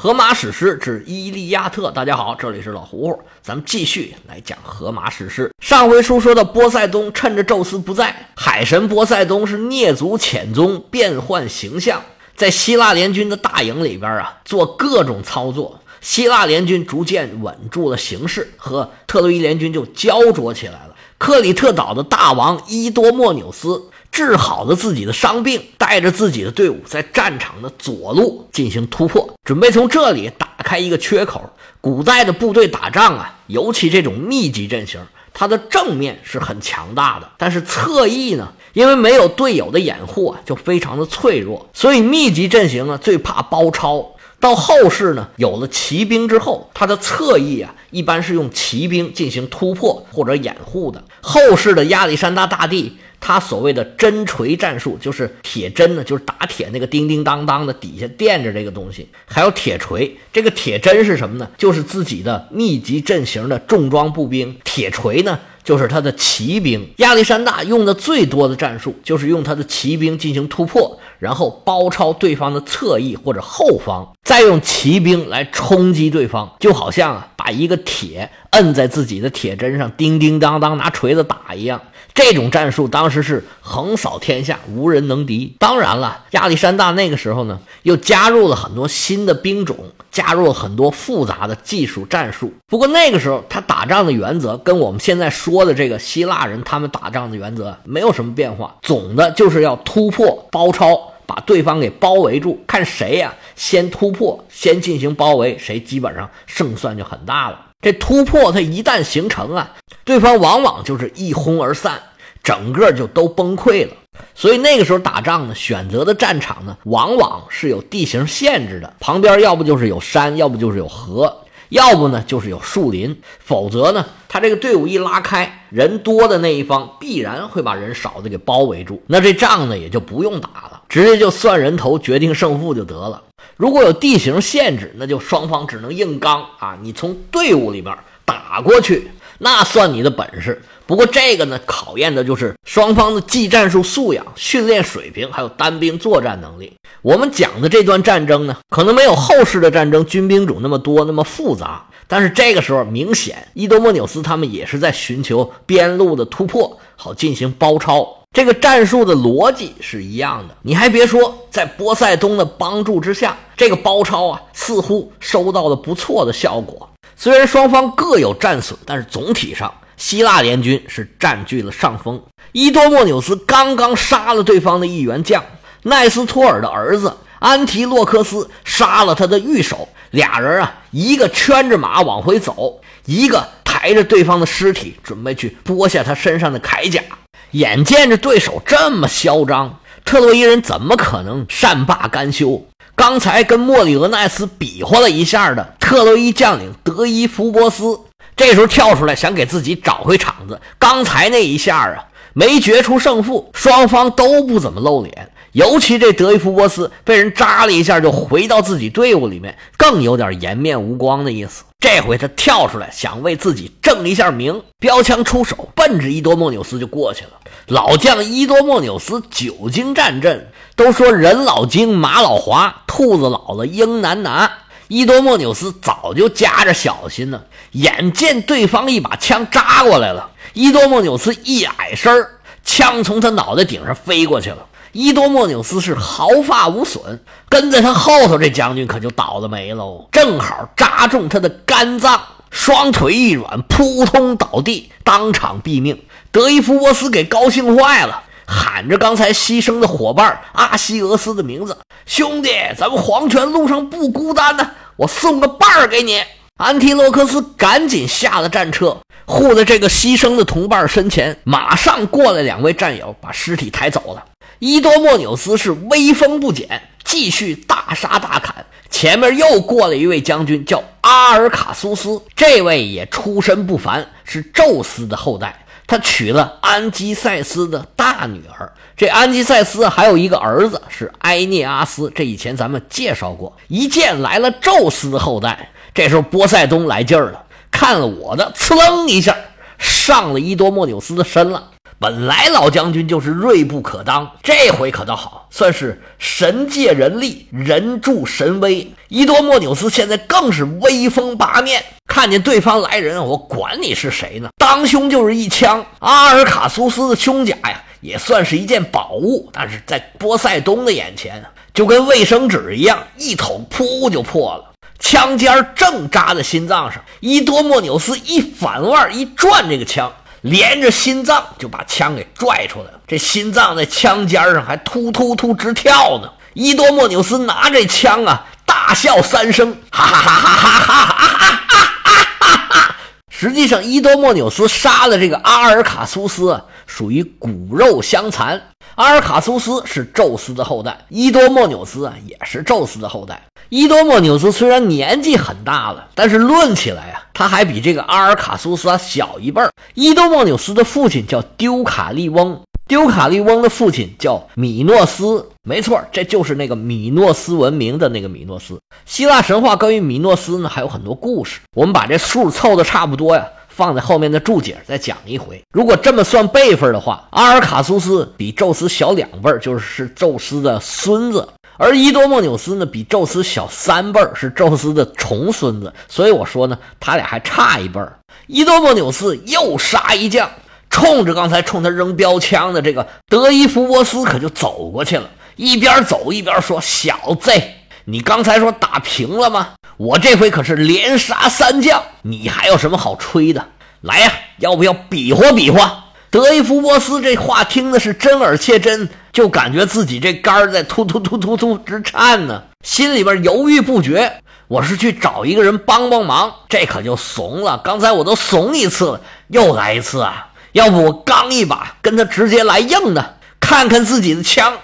荷马史诗之《伊利亚特》，大家好，这里是老胡胡，咱们继续来讲荷马史诗。上回书说到，波塞冬趁着宙斯不在，海神波塞冬是蹑足潜踪，变换形象，在希腊联军的大营里边啊，做各种操作。希腊联军逐渐稳住了形势，和特洛伊联军就焦灼起来了。克里特岛的大王伊多莫纽斯。治好了自己的伤病，带着自己的队伍在战场的左路进行突破，准备从这里打开一个缺口。古代的部队打仗啊，尤其这种密集阵型，它的正面是很强大的，但是侧翼呢，因为没有队友的掩护啊，就非常的脆弱。所以密集阵型啊，最怕包抄。到后世呢，有了骑兵之后，它的侧翼啊，一般是用骑兵进行突破或者掩护的。后世的亚历山大大帝。他所谓的针锤战术，就是铁针呢，就是打铁那个叮叮当当的，底下垫着这个东西，还有铁锤。这个铁针是什么呢？就是自己的密集阵型的重装步兵。铁锤呢，就是他的骑兵。亚历山大用的最多的战术，就是用他的骑兵进行突破，然后包抄对方的侧翼或者后方，再用骑兵来冲击对方，就好像啊，把一个铁摁在自己的铁针上，叮叮当当拿锤子打一样。这种战术当时是横扫天下，无人能敌。当然了，亚历山大那个时候呢，又加入了很多新的兵种，加入了很多复杂的技术战术。不过那个时候他打仗的原则跟我们现在说的这个希腊人他们打仗的原则没有什么变化，总的就是要突破、包抄，把对方给包围住，看谁呀先突破，先进行包围，谁基本上胜算就很大了。这突破它一旦形成啊，对方往往就是一哄而散。整个就都崩溃了，所以那个时候打仗呢，选择的战场呢，往往是有地形限制的，旁边要不就是有山，要不就是有河，要不呢就是有树林，否则呢，他这个队伍一拉开，人多的那一方必然会把人少的给包围住，那这仗呢也就不用打了，直接就算人头决定胜负就得了。如果有地形限制，那就双方只能硬刚啊，你从队伍里边打过去，那算你的本事。不过这个呢，考验的就是双方的技战术素养、训练水平，还有单兵作战能力。我们讲的这段战争呢，可能没有后世的战争军兵种那么多、那么复杂。但是这个时候，明显伊多莫纽斯他们也是在寻求边路的突破，好进行包抄。这个战术的逻辑是一样的。你还别说，在波塞冬的帮助之下，这个包抄啊，似乎收到了不错的效果。虽然双方各有战损，但是总体上。希腊联军是占据了上风。伊多莫纽斯刚刚杀了对方的一员将奈斯托尔的儿子安提洛克斯，杀了他的御手。俩人啊，一个圈着马往回走，一个抬着对方的尸体，准备去剥下他身上的铠甲。眼见着对手这么嚣张，特洛伊人怎么可能善罢甘休？刚才跟莫里俄奈斯比划了一下的特洛伊将领德伊福波斯。这时候跳出来想给自己找回场子，刚才那一下啊，没决出胜负，双方都不怎么露脸，尤其这德伊福波斯被人扎了一下就回到自己队伍里面，更有点颜面无光的意思。这回他跳出来想为自己正一下名，标枪出手，奔着伊多莫纽斯就过去了。老将伊多莫纽斯久经战阵，都说人老精马老滑，兔子老了鹰难拿。伊多莫纽斯早就夹着小心呢，眼见对方一把枪扎过来了，伊多莫纽斯一矮身儿，枪从他脑袋顶上飞过去了。伊多莫纽斯是毫发无损，跟在他后头这将军可就倒了霉喽，正好扎中他的肝脏，双腿一软，扑通倒地，当场毙命。德伊福波斯给高兴坏了。喊着刚才牺牲的伙伴阿西俄斯的名字，兄弟，咱们黄泉路上不孤单呢，我送个伴儿给你。安提洛克斯赶紧下了战车，护在这个牺牲的同伴身前。马上过来两位战友，把尸体抬走了。伊多莫纽斯是威风不减，继续大杀大砍。前面又过了一位将军，叫阿尔卡苏斯，这位也出身不凡，是宙斯的后代。他娶了安基塞斯的大女儿，这安基塞斯还有一个儿子是埃涅阿斯，这以前咱们介绍过。一见来了宙斯的后代，这时候波塞冬来劲儿了，看了我的，呲楞一下上了伊多莫纽斯的身了，本来老将军就是锐不可当，这回可倒好，算是神借人力，人助神威。伊多莫纽斯现在更是威风八面，看见对方来人，我管你是谁呢？当胸就是一枪。阿尔卡苏斯的胸甲呀，也算是一件宝物，但是在波塞冬的眼前，就跟卫生纸一样，一捅噗就破了。枪尖正扎在心脏上，伊多莫纽斯一反腕一转，这个枪连着心脏就把枪给拽出来了。这心脏在枪尖上还突突突直跳呢。伊多莫纽斯拿着枪啊，大笑三声，哈哈哈哈哈哈哈哈哈！实际上，伊多莫纽斯杀了这个阿尔卡苏斯，属于骨肉相残。阿尔卡苏斯是宙斯的后代，伊多莫纽斯啊也是宙斯的后代。伊多莫纽斯虽然年纪很大了，但是论起来啊，他还比这个阿尔卡苏斯啊小一辈儿。伊多莫纽斯的父亲叫丢卡利翁，丢卡利翁的父亲叫米诺斯。没错，这就是那个米诺斯文明的那个米诺斯。希腊神话关于米诺斯呢还有很多故事，我们把这数凑的差不多呀，放在后面的注解再讲一回。如果这么算辈分的话，阿尔卡苏斯比宙斯小两辈儿，就是宙斯的孙子。而伊多莫纽斯呢，比宙斯小三辈儿，是宙斯的重孙子，所以我说呢，他俩还差一辈儿。伊多莫纽斯又杀一将，冲着刚才冲他扔标枪的这个德伊福波斯可就走过去了，一边走一边说：“小子，你刚才说打平了吗？我这回可是连杀三将，你还有什么好吹的？来呀，要不要比划比划？”德伊福波斯这话听的是真耳切真，就感觉自己这肝儿在突突突突突直颤呢，心里边犹豫不决。我是去找一个人帮帮忙，这可就怂了。刚才我都怂一次了，又来一次啊！要不我刚一把跟他直接来硬的，看看自己的枪，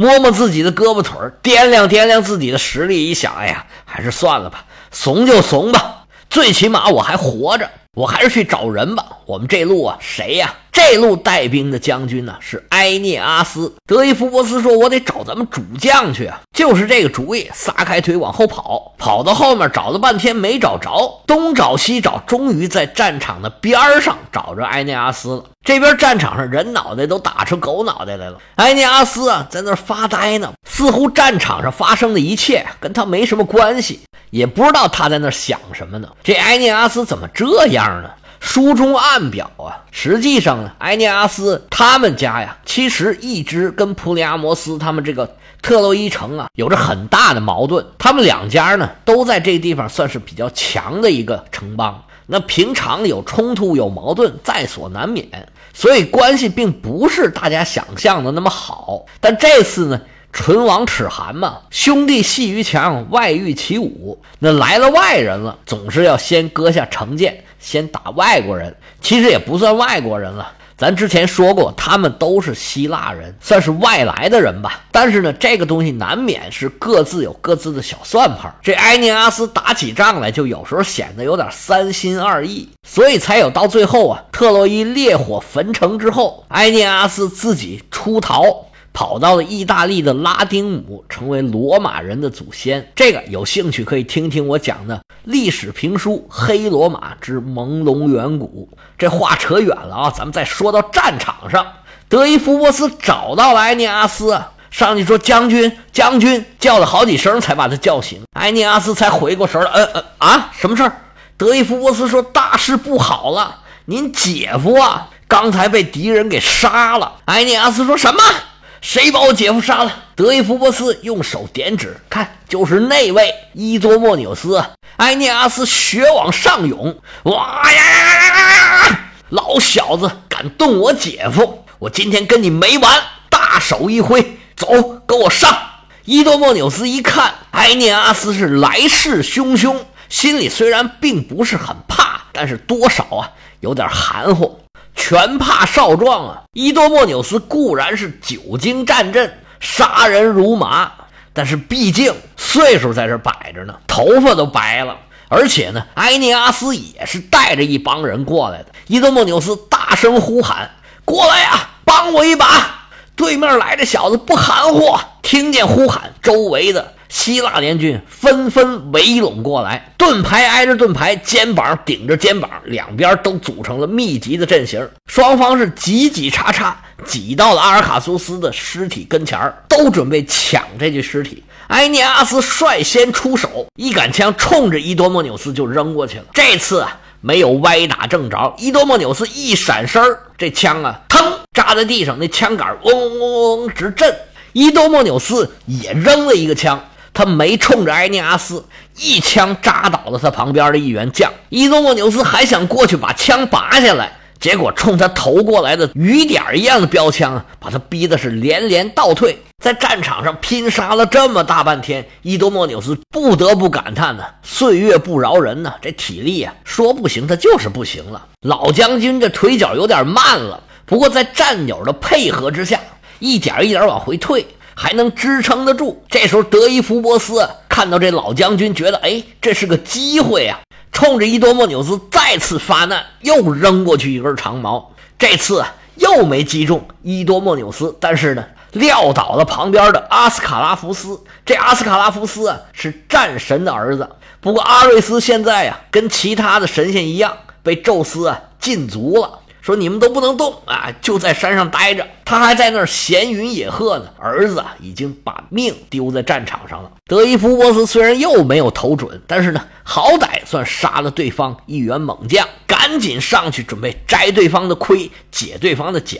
摸摸自己的胳膊腿掂量掂量自己的实力。一想，哎呀，还是算了吧，怂就怂吧，最起码我还活着。我还是去找人吧。我们这路啊，谁呀？这路带兵的将军呢是埃涅阿斯。德伊福波斯说：“我得找咱们主将去啊！”就是这个主意，撒开腿往后跑，跑到后面找了半天没找着，东找西找，终于在战场的边上找着埃涅阿斯了。这边战场上人脑袋都打出狗脑袋来了。埃涅阿斯啊，在那发呆呢，似乎战场上发生的一切跟他没什么关系。也不知道他在那想什么呢？这埃涅阿斯怎么这样呢？书中暗表啊，实际上呢，埃涅阿斯他们家呀，其实一直跟普里阿摩斯他们这个特洛伊城啊，有着很大的矛盾。他们两家呢，都在这地方算是比较强的一个城邦。那平常有冲突有矛盾在所难免，所以关系并不是大家想象的那么好。但这次呢？唇亡齿寒嘛，兄弟阋于墙，外御其武。那来了外人了，总是要先割下成见，先打外国人。其实也不算外国人了，咱之前说过，他们都是希腊人，算是外来的人吧。但是呢，这个东西难免是各自有各自的小算盘。这埃涅阿斯打起仗来，就有时候显得有点三心二意，所以才有到最后啊，特洛伊烈火焚城之后，埃涅阿斯自己出逃。跑到了意大利的拉丁姆，成为罗马人的祖先。这个有兴趣可以听听我讲的历史评书《黑罗马之朦胧远古》。这话扯远了啊，咱们再说到战场上，德伊福波斯找到了埃涅阿斯，上去说：“将军，将军！”叫了好几声才把他叫醒。埃涅阿斯才回过神来，嗯嗯啊，什么事儿？德伊福波斯说：“大事不好了，您姐夫啊，刚才被敌人给杀了。”埃涅阿斯说什么？谁把我姐夫杀了？德伊福波斯用手点指，看，就是那位伊多莫纽斯。埃涅阿斯血往上涌，哇呀！老小子敢动我姐夫，我今天跟你没完！大手一挥，走，跟我上！伊多莫纽斯一看，埃涅阿斯是来势汹汹，心里虽然并不是很怕，但是多少啊，有点含糊。全怕少壮啊！伊多莫纽斯固然是久经战阵，杀人如麻，但是毕竟岁数在这摆着呢，头发都白了。而且呢，埃涅阿斯也是带着一帮人过来的。伊多莫纽斯大声呼喊：“过来呀，帮我一把！”对面来的小子不含糊，听见呼喊，周围的希腊联军纷纷围拢过来，盾牌挨着盾牌，肩膀顶着肩膀，两边都组成了密集的阵型。双方是挤挤叉叉，挤到了阿尔卡苏斯的尸体跟前都准备抢这具尸体。埃涅阿斯率先出手，一杆枪冲着伊多莫纽斯就扔过去了。这次啊，没有歪打正着，伊多莫纽斯一闪身这枪啊，腾扎在地上，那枪杆嗡嗡嗡嗡直震。伊多莫纽斯也扔了一个枪，他没冲着埃涅阿斯，一枪扎倒了他旁边的一员将。伊多莫纽斯还想过去把枪拔下来，结果冲他投过来的雨点一样的标枪啊，把他逼的是连连倒退。在战场上拼杀了这么大半天，伊多莫纽斯不得不感叹呢：岁月不饶人呢，这体力啊，说不行他就是不行了。老将军这腿脚有点慢了，不过在战友的配合之下，一点一点往回退，还能支撑得住。这时候，德伊福波斯看到这老将军，觉得哎，这是个机会啊，冲着伊多莫纽斯再次发难，又扔过去一根长矛，这次又没击中伊多莫纽斯，但是呢。撂倒了旁边的阿斯卡拉福斯。这阿斯卡拉福斯啊，是战神的儿子。不过阿瑞斯现在呀，跟其他的神仙一样，被宙斯啊禁足了。说你们都不能动啊，就在山上待着。他还在那儿闲云野鹤呢。儿子，已经把命丢在战场上了。德伊福波斯虽然又没有投准，但是呢，好歹算杀了对方一员猛将，赶紧上去准备摘对方的盔，解对方的甲。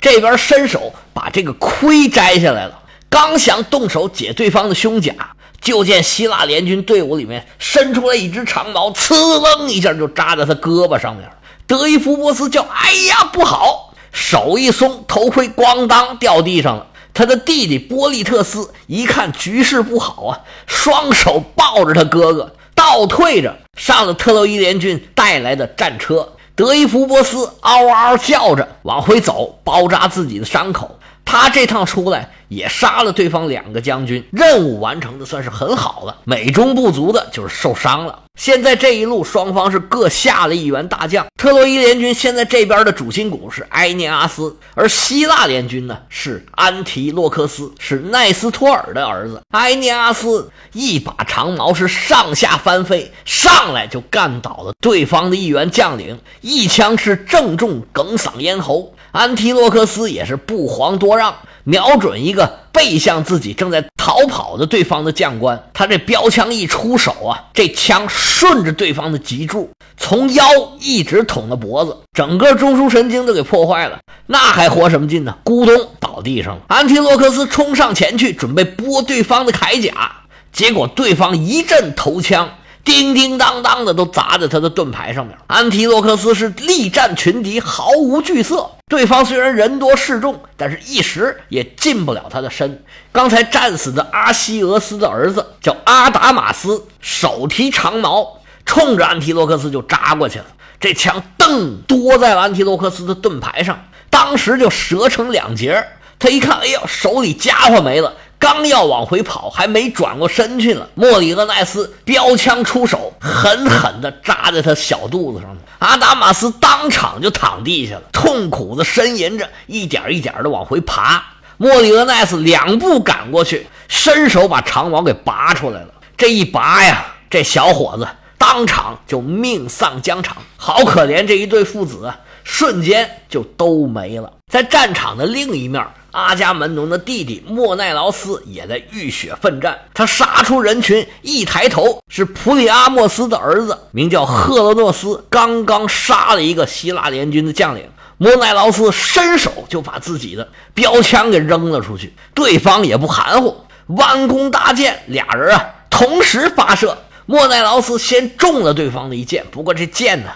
这边伸手把这个盔摘下来了，刚想动手解对方的胸甲，就见希腊联军队伍里面伸出来一只长矛，呲楞一下就扎在他胳膊上面。德伊福波斯叫：“哎呀，不好！”手一松，头盔咣当掉地上了。他的弟弟波利特斯一看局势不好啊，双手抱着他哥哥，倒退着上了特洛伊联军带来的战车。德伊福波斯嗷嗷叫着往回走，包扎自己的伤口。他这趟出来也杀了对方两个将军，任务完成的算是很好了。美中不足的就是受伤了。现在这一路双方是各下了一员大将。特洛伊联军现在这边的主心骨是埃涅阿斯，而希腊联军呢是安提洛克斯，是奈斯托尔的儿子。埃涅阿斯一把长矛是上下翻飞，上来就干倒了对方的一员将领，一枪是正中哽嗓咽喉。安提洛克斯也是不遑多让，瞄准一个背向自己正在逃跑的对方的将官，他这标枪一出手啊，这枪顺着对方的脊柱，从腰一直捅到脖子，整个中枢神经都给破坏了，那还活什么劲呢？咕咚倒地上了。安提洛克斯冲上前去，准备拨对方的铠甲，结果对方一阵头枪。叮叮当当的都砸在他的盾牌上面。安提洛克斯是力战群敌，毫无惧色。对方虽然人多势众，但是一时也近不了他的身。刚才战死的阿西俄斯的儿子叫阿达马斯，手提长矛冲着安提洛克斯就扎过去了。这枪噔多在了安提洛克斯的盾牌上，当时就折成两截。他一看，哎呦，手里家伙没了。刚要往回跑，还没转过身去呢，莫里厄奈斯标枪出手，狠狠地扎在他小肚子上阿达马斯当场就躺地下了，痛苦地呻吟着，一点一点地往回爬。莫里厄奈斯两步赶过去，伸手把长矛给拔出来了。这一拔呀，这小伙子当场就命丧疆场。好可怜，这一对父子啊，瞬间就都没了。在战场的另一面。阿伽门农的弟弟莫奈劳斯也在浴血奋战。他杀出人群，一抬头是普里阿莫斯的儿子，名叫赫罗诺斯，刚刚杀了一个希腊联军的将领。莫奈劳斯伸手就把自己的标枪给扔了出去，对方也不含糊，弯弓搭箭，俩人啊同时发射。莫奈劳斯先中了对方的一箭，不过这箭呢？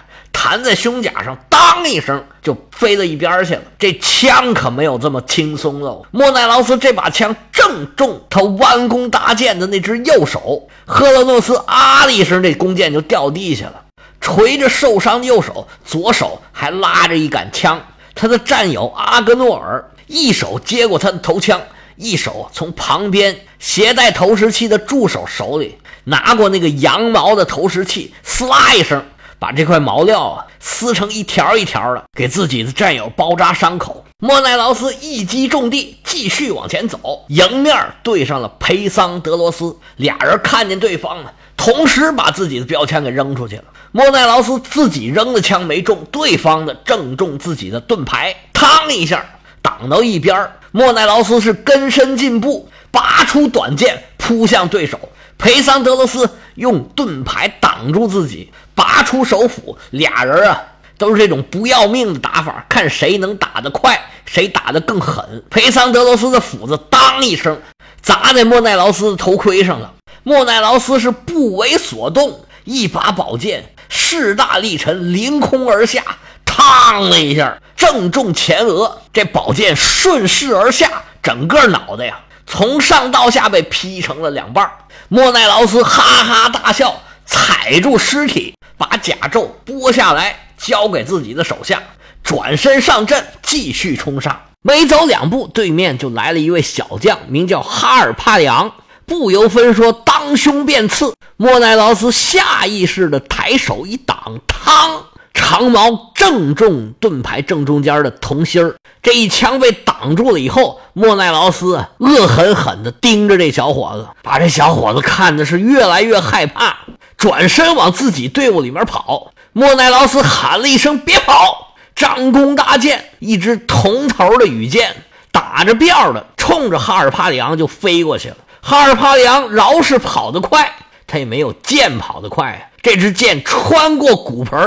弹在胸甲上，当一声就飞到一边去了。这枪可没有这么轻松喽。莫奈劳斯这把枪正中他弯弓搭箭的那只右手，赫勒诺斯啊的一声，这弓箭就掉地下了，垂着受伤的右手，左手还拉着一杆枪。他的战友阿格诺尔一手接过他的头枪，一手从旁边携带投石器的助手手里拿过那个羊毛的投石器，撕啦一声。把这块毛料啊撕成一条一条的，给自己的战友包扎伤口。莫奈劳斯一击中地，继续往前走，迎面对上了裴桑德罗斯。俩人看见对方了，同时把自己的标枪给扔出去了。莫奈劳斯自己扔的枪没中，对方的正中自己的盾牌，嘡一下挡到一边。莫奈劳斯是跟身进步，拔出短剑扑向对手。裴桑德罗斯用盾牌挡住自己，拔出手斧。俩人啊。都是这种不要命的打法，看谁能打得快，谁打得更狠。裴桑德罗斯的斧子当一声砸在莫奈劳斯的头盔上了，莫奈劳斯是不为所动，一把宝剑势大力沉，凌空而下，嘡了一下正中前额，这宝剑顺势而下，整个脑袋呀从上到下被劈成了两半。莫奈劳斯哈哈大笑，踩住尸体，把甲胄剥下来。交给自己的手下，转身上阵，继续冲杀。没走两步，对面就来了一位小将，名叫哈尔帕里昂。不由分说，当胸便刺。莫奈劳斯下意识的抬手一挡，嘡，长矛正中盾牌正中间的铜芯儿。这一枪被挡住了以后，莫奈劳斯恶狠狠地盯着这小伙子，把这小伙子看的是越来越害怕，转身往自己队伍里面跑。莫奈劳斯喊了一声：“别跑！”张弓搭箭，一支铜头的羽箭打着调的冲着哈尔帕里昂就飞过去了。哈尔帕里昂饶是跑得快，他也没有箭跑得快啊！这支箭穿过骨盆，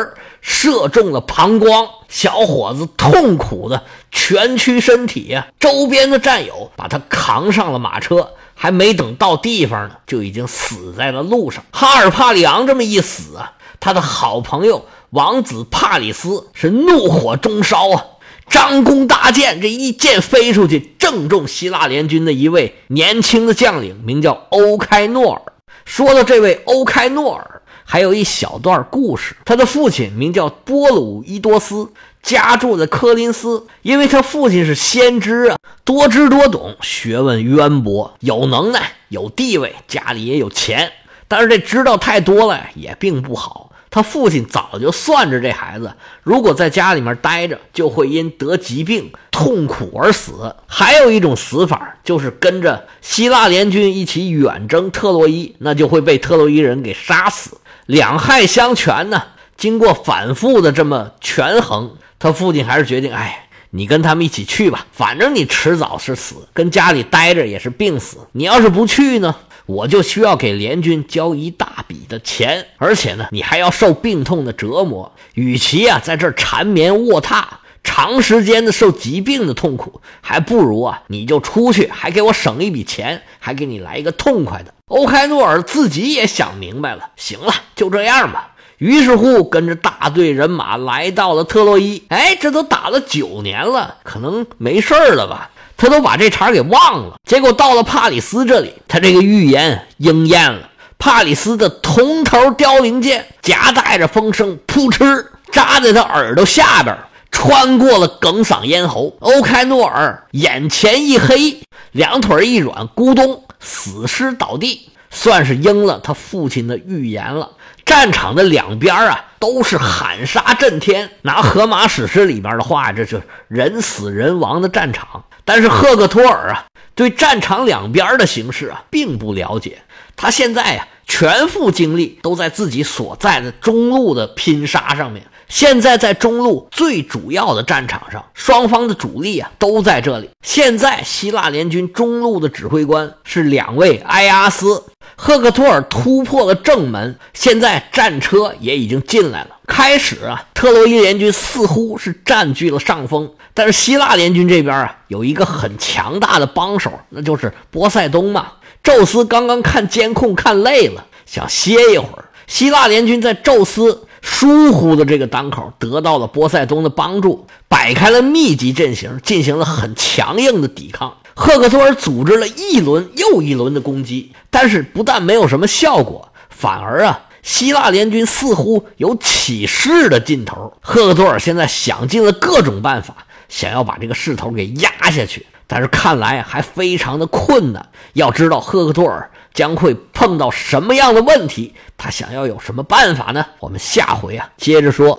射中了膀胱，小伙子痛苦的蜷曲身体呀。周边的战友把他扛上了马车，还没等到地方呢，就已经死在了路上。哈尔帕里昂这么一死啊！他的好朋友王子帕里斯是怒火中烧啊，张弓搭箭，这一箭飞出去，正中希腊联军的一位年轻的将领，名叫欧开诺尔。说到这位欧开诺尔，还有一小段故事。他的父亲名叫波鲁伊多斯，家住在科林斯。因为他父亲是先知啊，多知多懂，学问渊博，有能耐，有地位，家里也有钱。但是这知道太多了也并不好。他父亲早就算着这孩子，如果在家里面待着，就会因得疾病痛苦而死。还有一种死法，就是跟着希腊联军一起远征特洛伊，那就会被特洛伊人给杀死。两害相权呢？经过反复的这么权衡，他父亲还是决定：哎，你跟他们一起去吧，反正你迟早是死，跟家里待着也是病死。你要是不去呢？我就需要给联军交一大笔的钱，而且呢，你还要受病痛的折磨。与其啊在这缠绵卧榻，长时间的受疾病的痛苦，还不如啊你就出去，还给我省一笔钱，还给你来一个痛快的。欧开诺尔自己也想明白了，行了，就这样吧。于是乎，跟着大队人马来到了特洛伊。哎，这都打了九年了，可能没事了吧？他都把这茬给忘了，结果到了帕里斯这里，他这个预言应验了。帕里斯的铜头凋零剑夹带着风声，扑哧扎在他耳朵下边，穿过了哽嗓咽喉。欧开诺尔眼前一黑，两腿一软，咕咚死尸倒地，算是应了他父亲的预言了。战场的两边啊，都是喊杀震天。拿荷马史诗里边的话，这是人死人亡的战场。但是赫克托尔啊，对战场两边的形势啊并不了解。他现在呀，全副精力都在自己所在的中路的拼杀上面。现在在中路最主要的战场上，双方的主力啊都在这里。现在希腊联军中路的指挥官是两位埃阿斯。赫克托尔突破了正门，现在战车也已经进来了。开始啊，特洛伊联军似乎是占据了上风。但是希腊联军这边啊，有一个很强大的帮手，那就是波塞冬嘛。宙斯刚刚看监控看累了，想歇一会儿。希腊联军在宙斯疏忽的这个当口，得到了波塞冬的帮助，摆开了密集阵型，进行了很强硬的抵抗。赫克托尔组织了一轮又一轮的攻击，但是不但没有什么效果，反而啊。希腊联军似乎有起势的劲头，赫克托尔现在想尽了各种办法，想要把这个势头给压下去，但是看来还非常的困难。要知道，赫克托尔将会碰到什么样的问题？他想要有什么办法呢？我们下回啊接着说。